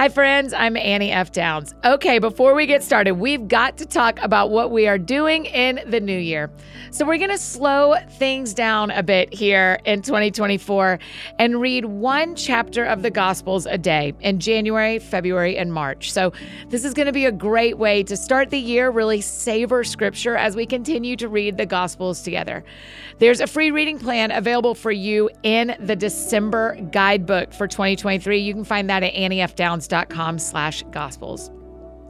Hi, friends. I'm Annie F. Downs. Okay, before we get started, we've got to talk about what we are doing in the new year. So, we're going to slow things down a bit here in 2024 and read one chapter of the Gospels a day in January, February, and March. So, this is going to be a great way to start the year, really savor scripture as we continue to read the Gospels together. There's a free reading plan available for you in the December guidebook for 2023. You can find that at Annie F. anniefdowns.com com slash gospels.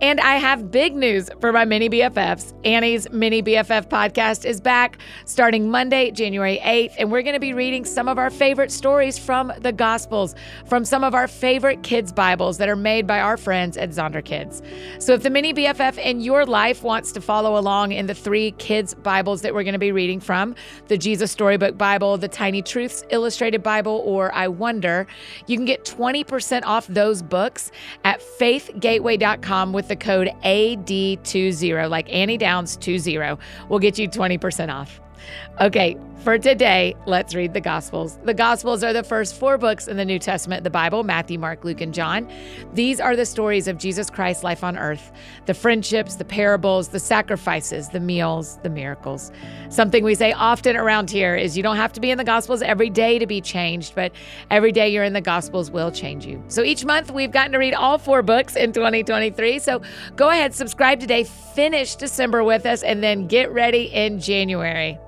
And I have big news for my mini BFFs. Annie's Mini BFF podcast is back starting Monday, January 8th, and we're going to be reading some of our favorite stories from the Gospels, from some of our favorite kids' Bibles that are made by our friends at Zonderkidz. So if the Mini BFF in your life wants to follow along in the three kids' Bibles that we're going to be reading from the Jesus Storybook Bible, the Tiny Truths Illustrated Bible, or I Wonder, you can get 20% off those books at faithgateway.com with the code AD20, like Annie Downs 20, will get you 20% off. Okay, for today, let's read the Gospels. The Gospels are the first four books in the New Testament, the Bible Matthew, Mark, Luke, and John. These are the stories of Jesus Christ's life on earth the friendships, the parables, the sacrifices, the meals, the miracles. Something we say often around here is you don't have to be in the Gospels every day to be changed, but every day you're in the Gospels will change you. So each month, we've gotten to read all four books in 2023. So go ahead, subscribe today, finish December with us, and then get ready in January.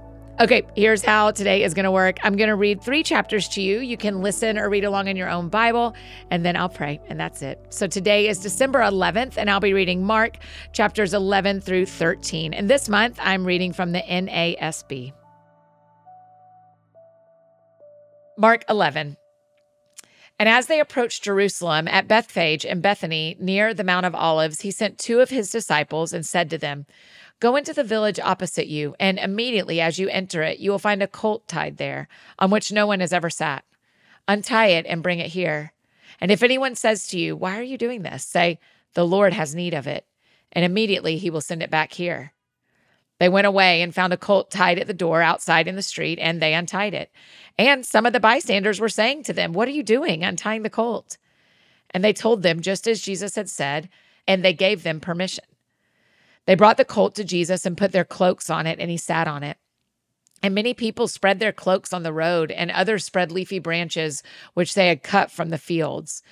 Okay, here's how today is going to work. I'm going to read three chapters to you. You can listen or read along in your own Bible, and then I'll pray, and that's it. So today is December 11th, and I'll be reading Mark chapters 11 through 13. And this month, I'm reading from the NASB. Mark 11. And as they approached Jerusalem at Bethphage and Bethany near the Mount of Olives, he sent two of his disciples and said to them, Go into the village opposite you, and immediately as you enter it, you will find a colt tied there, on which no one has ever sat. Untie it and bring it here. And if anyone says to you, Why are you doing this? say, The Lord has need of it. And immediately he will send it back here. They went away and found a colt tied at the door outside in the street, and they untied it. And some of the bystanders were saying to them, What are you doing, untying the colt? And they told them just as Jesus had said, and they gave them permission. They brought the colt to Jesus and put their cloaks on it, and he sat on it. And many people spread their cloaks on the road, and others spread leafy branches which they had cut from the fields.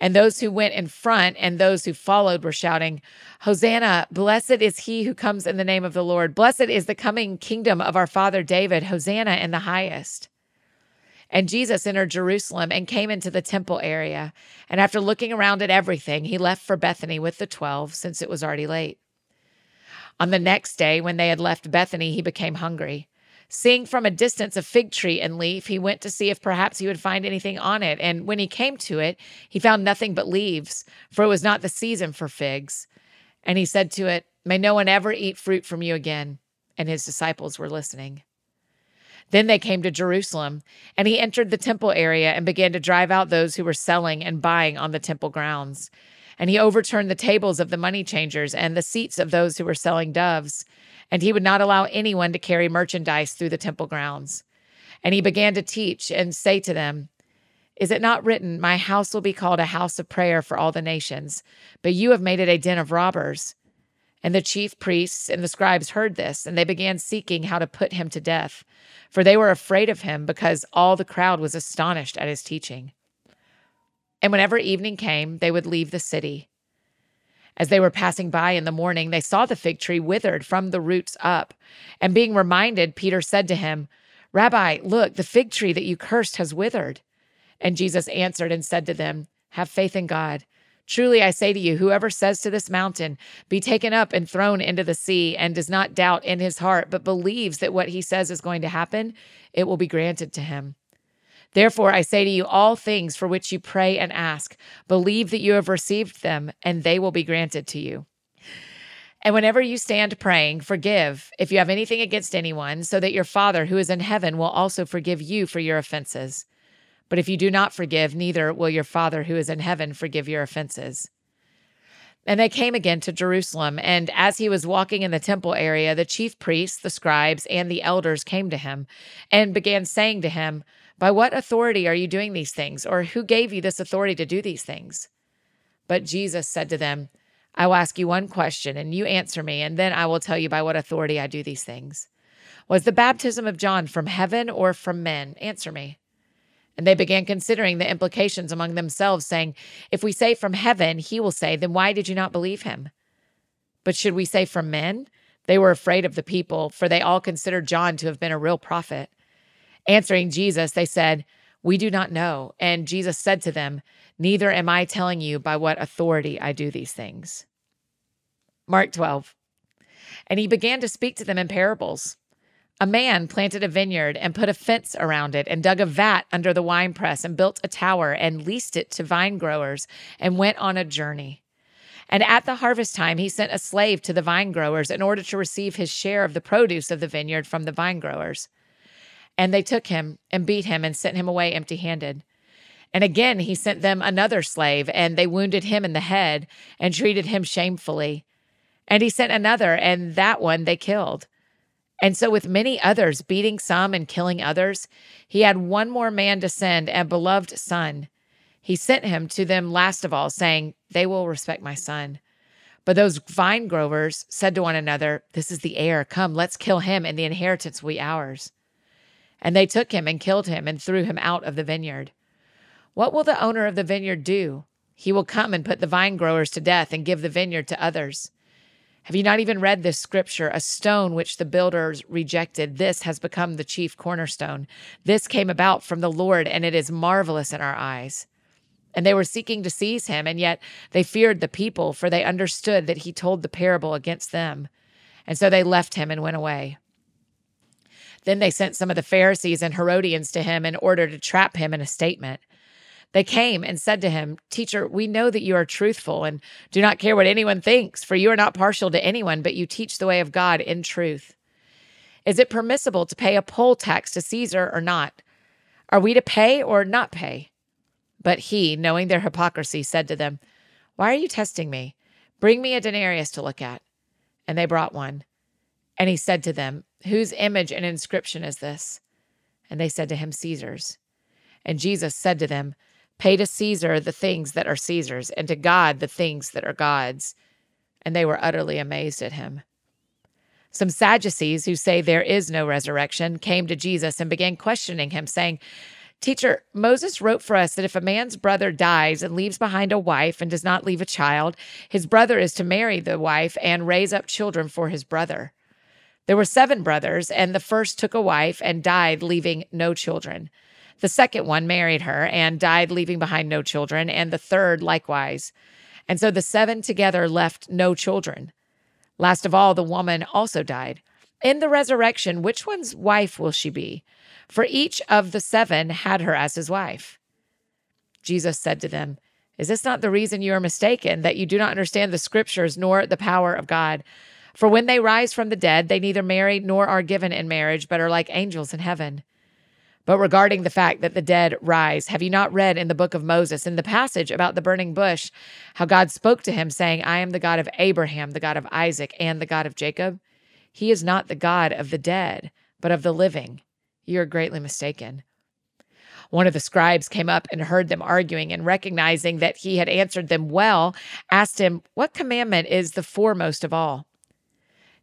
And those who went in front and those who followed were shouting, Hosanna, blessed is he who comes in the name of the Lord. Blessed is the coming kingdom of our father David. Hosanna in the highest. And Jesus entered Jerusalem and came into the temple area. And after looking around at everything, he left for Bethany with the twelve, since it was already late. On the next day, when they had left Bethany, he became hungry. Seeing from a distance a fig tree and leaf, he went to see if perhaps he would find anything on it. And when he came to it, he found nothing but leaves, for it was not the season for figs. And he said to it, May no one ever eat fruit from you again. And his disciples were listening. Then they came to Jerusalem, and he entered the temple area and began to drive out those who were selling and buying on the temple grounds. And he overturned the tables of the money changers and the seats of those who were selling doves. And he would not allow anyone to carry merchandise through the temple grounds. And he began to teach and say to them, Is it not written, My house will be called a house of prayer for all the nations, but you have made it a den of robbers? And the chief priests and the scribes heard this, and they began seeking how to put him to death, for they were afraid of him because all the crowd was astonished at his teaching. And whenever evening came, they would leave the city. As they were passing by in the morning, they saw the fig tree withered from the roots up. And being reminded, Peter said to him, Rabbi, look, the fig tree that you cursed has withered. And Jesus answered and said to them, Have faith in God. Truly I say to you, whoever says to this mountain, Be taken up and thrown into the sea, and does not doubt in his heart, but believes that what he says is going to happen, it will be granted to him. Therefore, I say to you, all things for which you pray and ask, believe that you have received them, and they will be granted to you. And whenever you stand praying, forgive if you have anything against anyone, so that your Father who is in heaven will also forgive you for your offenses. But if you do not forgive, neither will your Father who is in heaven forgive your offenses. And they came again to Jerusalem. And as he was walking in the temple area, the chief priests, the scribes, and the elders came to him and began saying to him, by what authority are you doing these things? Or who gave you this authority to do these things? But Jesus said to them, I will ask you one question, and you answer me, and then I will tell you by what authority I do these things. Was the baptism of John from heaven or from men? Answer me. And they began considering the implications among themselves, saying, If we say from heaven, he will say, Then why did you not believe him? But should we say from men? They were afraid of the people, for they all considered John to have been a real prophet. Answering Jesus, they said, We do not know. And Jesus said to them, Neither am I telling you by what authority I do these things. Mark 12. And he began to speak to them in parables. A man planted a vineyard and put a fence around it and dug a vat under the winepress and built a tower and leased it to vine growers and went on a journey. And at the harvest time, he sent a slave to the vine growers in order to receive his share of the produce of the vineyard from the vine growers. And they took him and beat him and sent him away empty handed. And again, he sent them another slave, and they wounded him in the head and treated him shamefully. And he sent another, and that one they killed. And so, with many others, beating some and killing others, he had one more man to send, a beloved son. He sent him to them last of all, saying, They will respect my son. But those vine growers said to one another, This is the heir. Come, let's kill him, and the inheritance will be ours. And they took him and killed him and threw him out of the vineyard. What will the owner of the vineyard do? He will come and put the vine growers to death and give the vineyard to others. Have you not even read this scripture? A stone which the builders rejected, this has become the chief cornerstone. This came about from the Lord, and it is marvelous in our eyes. And they were seeking to seize him, and yet they feared the people, for they understood that he told the parable against them. And so they left him and went away. Then they sent some of the Pharisees and Herodians to him in order to trap him in a statement. They came and said to him, Teacher, we know that you are truthful and do not care what anyone thinks, for you are not partial to anyone, but you teach the way of God in truth. Is it permissible to pay a poll tax to Caesar or not? Are we to pay or not pay? But he, knowing their hypocrisy, said to them, Why are you testing me? Bring me a denarius to look at. And they brought one. And he said to them, Whose image and inscription is this? And they said to him, Caesar's. And Jesus said to them, Pay to Caesar the things that are Caesar's, and to God the things that are God's. And they were utterly amazed at him. Some Sadducees who say there is no resurrection came to Jesus and began questioning him, saying, Teacher, Moses wrote for us that if a man's brother dies and leaves behind a wife and does not leave a child, his brother is to marry the wife and raise up children for his brother. There were seven brothers, and the first took a wife and died, leaving no children. The second one married her and died, leaving behind no children, and the third likewise. And so the seven together left no children. Last of all, the woman also died. In the resurrection, which one's wife will she be? For each of the seven had her as his wife. Jesus said to them, Is this not the reason you are mistaken, that you do not understand the scriptures nor the power of God? For when they rise from the dead, they neither marry nor are given in marriage, but are like angels in heaven. But regarding the fact that the dead rise, have you not read in the book of Moses, in the passage about the burning bush, how God spoke to him, saying, I am the God of Abraham, the God of Isaac, and the God of Jacob? He is not the God of the dead, but of the living. You are greatly mistaken. One of the scribes came up and heard them arguing, and recognizing that he had answered them well, asked him, What commandment is the foremost of all?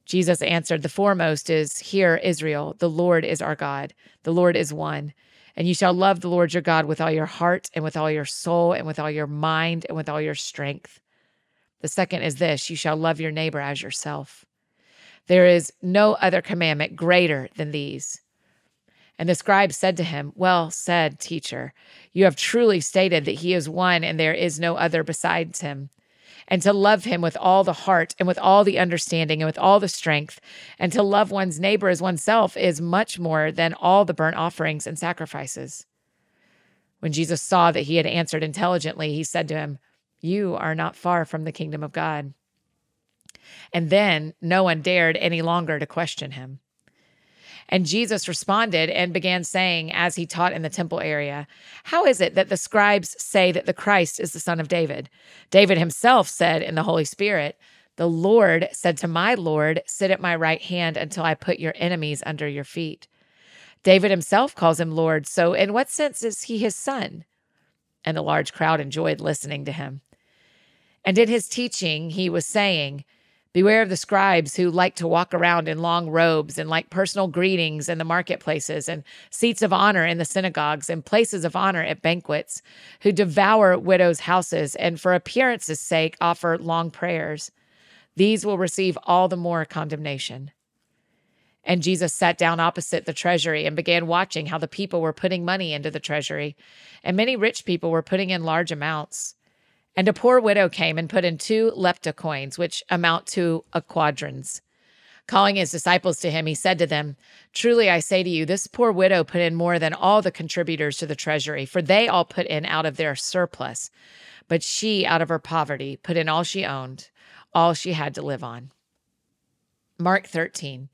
Jesus answered, The foremost is, Hear, Israel, the Lord is our God, the Lord is one. And you shall love the Lord your God with all your heart, and with all your soul, and with all your mind, and with all your strength. The second is this you shall love your neighbor as yourself. There is no other commandment greater than these. And the scribe said to him, Well said, teacher. You have truly stated that he is one, and there is no other besides him and to love him with all the heart and with all the understanding and with all the strength, and to love one's neighbor as oneself is much more than all the burnt offerings and sacrifices. When Jesus saw that he had answered intelligently, he said to him, You are not far from the kingdom of God. And then no one dared any longer to question him. And Jesus responded and began saying, as he taught in the temple area, How is it that the scribes say that the Christ is the son of David? David himself said in the Holy Spirit, The Lord said to my Lord, Sit at my right hand until I put your enemies under your feet. David himself calls him Lord, so in what sense is he his son? And the large crowd enjoyed listening to him. And in his teaching, he was saying, Beware of the scribes who like to walk around in long robes and like personal greetings in the marketplaces and seats of honor in the synagogues and places of honor at banquets, who devour widows' houses and for appearance's sake offer long prayers. These will receive all the more condemnation. And Jesus sat down opposite the treasury and began watching how the people were putting money into the treasury. And many rich people were putting in large amounts. And a poor widow came and put in two lepta coins, which amount to a quadrans. Calling his disciples to him, he said to them, Truly I say to you, this poor widow put in more than all the contributors to the treasury, for they all put in out of their surplus. But she, out of her poverty, put in all she owned, all she had to live on. Mark 13.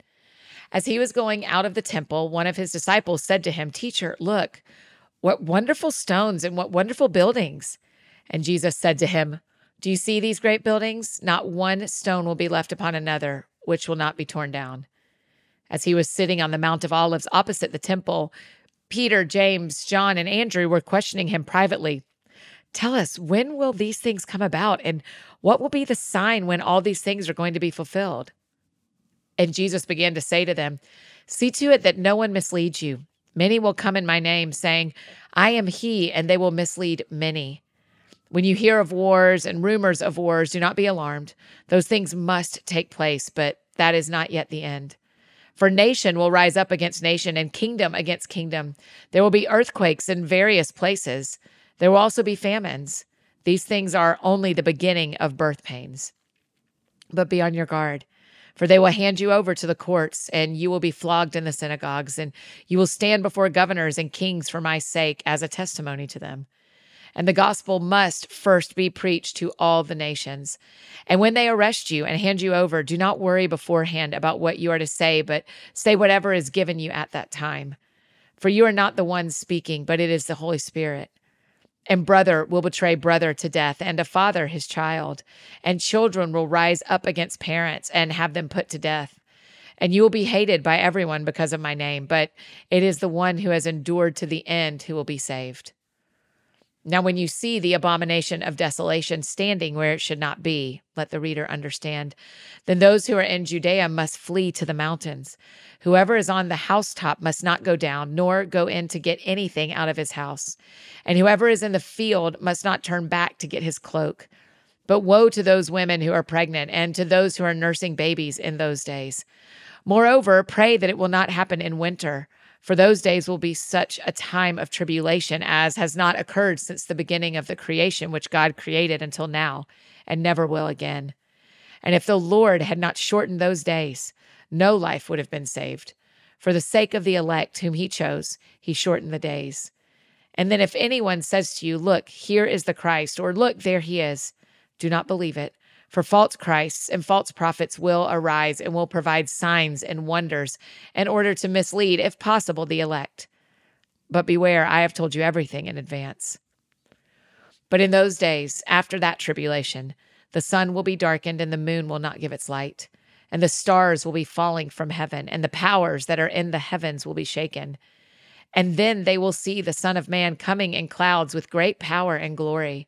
As he was going out of the temple, one of his disciples said to him, Teacher, look, what wonderful stones and what wonderful buildings. And Jesus said to him, Do you see these great buildings? Not one stone will be left upon another, which will not be torn down. As he was sitting on the Mount of Olives opposite the temple, Peter, James, John, and Andrew were questioning him privately. Tell us, when will these things come about? And what will be the sign when all these things are going to be fulfilled? And Jesus began to say to them, See to it that no one misleads you. Many will come in my name, saying, I am he, and they will mislead many. When you hear of wars and rumors of wars, do not be alarmed. Those things must take place, but that is not yet the end. For nation will rise up against nation, and kingdom against kingdom. There will be earthquakes in various places. There will also be famines. These things are only the beginning of birth pains. But be on your guard for they will hand you over to the courts, and you will be flogged in the synagogues, and you will stand before governors and kings for my sake as a testimony to them. And the gospel must first be preached to all the nations. And when they arrest you and hand you over, do not worry beforehand about what you are to say, but say whatever is given you at that time. For you are not the ones speaking, but it is the Holy Spirit. And brother will betray brother to death, and a father his child. And children will rise up against parents and have them put to death. And you will be hated by everyone because of my name, but it is the one who has endured to the end who will be saved. Now, when you see the abomination of desolation standing where it should not be, let the reader understand, then those who are in Judea must flee to the mountains. Whoever is on the housetop must not go down, nor go in to get anything out of his house. And whoever is in the field must not turn back to get his cloak. But woe to those women who are pregnant and to those who are nursing babies in those days. Moreover, pray that it will not happen in winter for those days will be such a time of tribulation as has not occurred since the beginning of the creation which God created until now, and never will again. And if the Lord had not shortened those days, no life would have been saved. For the sake of the elect whom he chose, he shortened the days. And then if anyone says to you, Look, here is the Christ, or Look, there he is, do not believe it. For false Christs and false prophets will arise and will provide signs and wonders in order to mislead, if possible, the elect. But beware, I have told you everything in advance. But in those days, after that tribulation, the sun will be darkened and the moon will not give its light, and the stars will be falling from heaven, and the powers that are in the heavens will be shaken. And then they will see the Son of Man coming in clouds with great power and glory.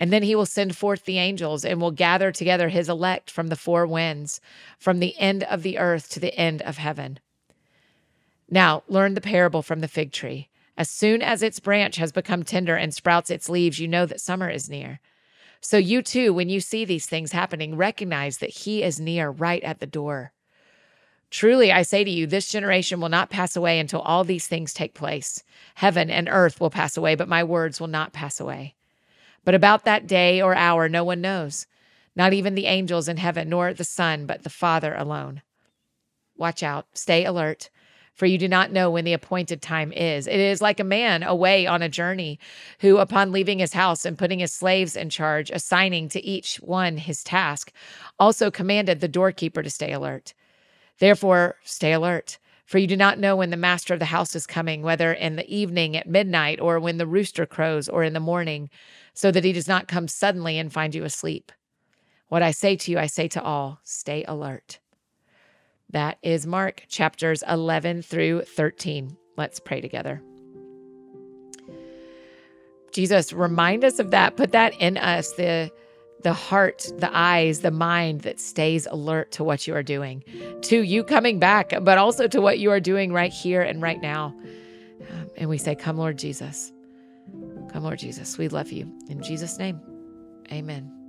And then he will send forth the angels and will gather together his elect from the four winds, from the end of the earth to the end of heaven. Now, learn the parable from the fig tree. As soon as its branch has become tender and sprouts its leaves, you know that summer is near. So, you too, when you see these things happening, recognize that he is near, right at the door. Truly, I say to you, this generation will not pass away until all these things take place. Heaven and earth will pass away, but my words will not pass away. But about that day or hour, no one knows, not even the angels in heaven, nor the Son, but the Father alone. Watch out, stay alert, for you do not know when the appointed time is. It is like a man away on a journey who, upon leaving his house and putting his slaves in charge, assigning to each one his task, also commanded the doorkeeper to stay alert. Therefore, stay alert for you do not know when the master of the house is coming, whether in the evening at midnight, or when the rooster crows, or in the morning, so that he does not come suddenly and find you asleep. What I say to you, I say to all stay alert. That is Mark chapters 11 through 13. Let's pray together. Jesus, remind us of that. Put that in us, the the heart, the eyes, the mind that stays alert to what you are doing, to you coming back, but also to what you are doing right here and right now. Um, and we say, Come, Lord Jesus. Come, Lord Jesus. We love you. In Jesus' name, amen.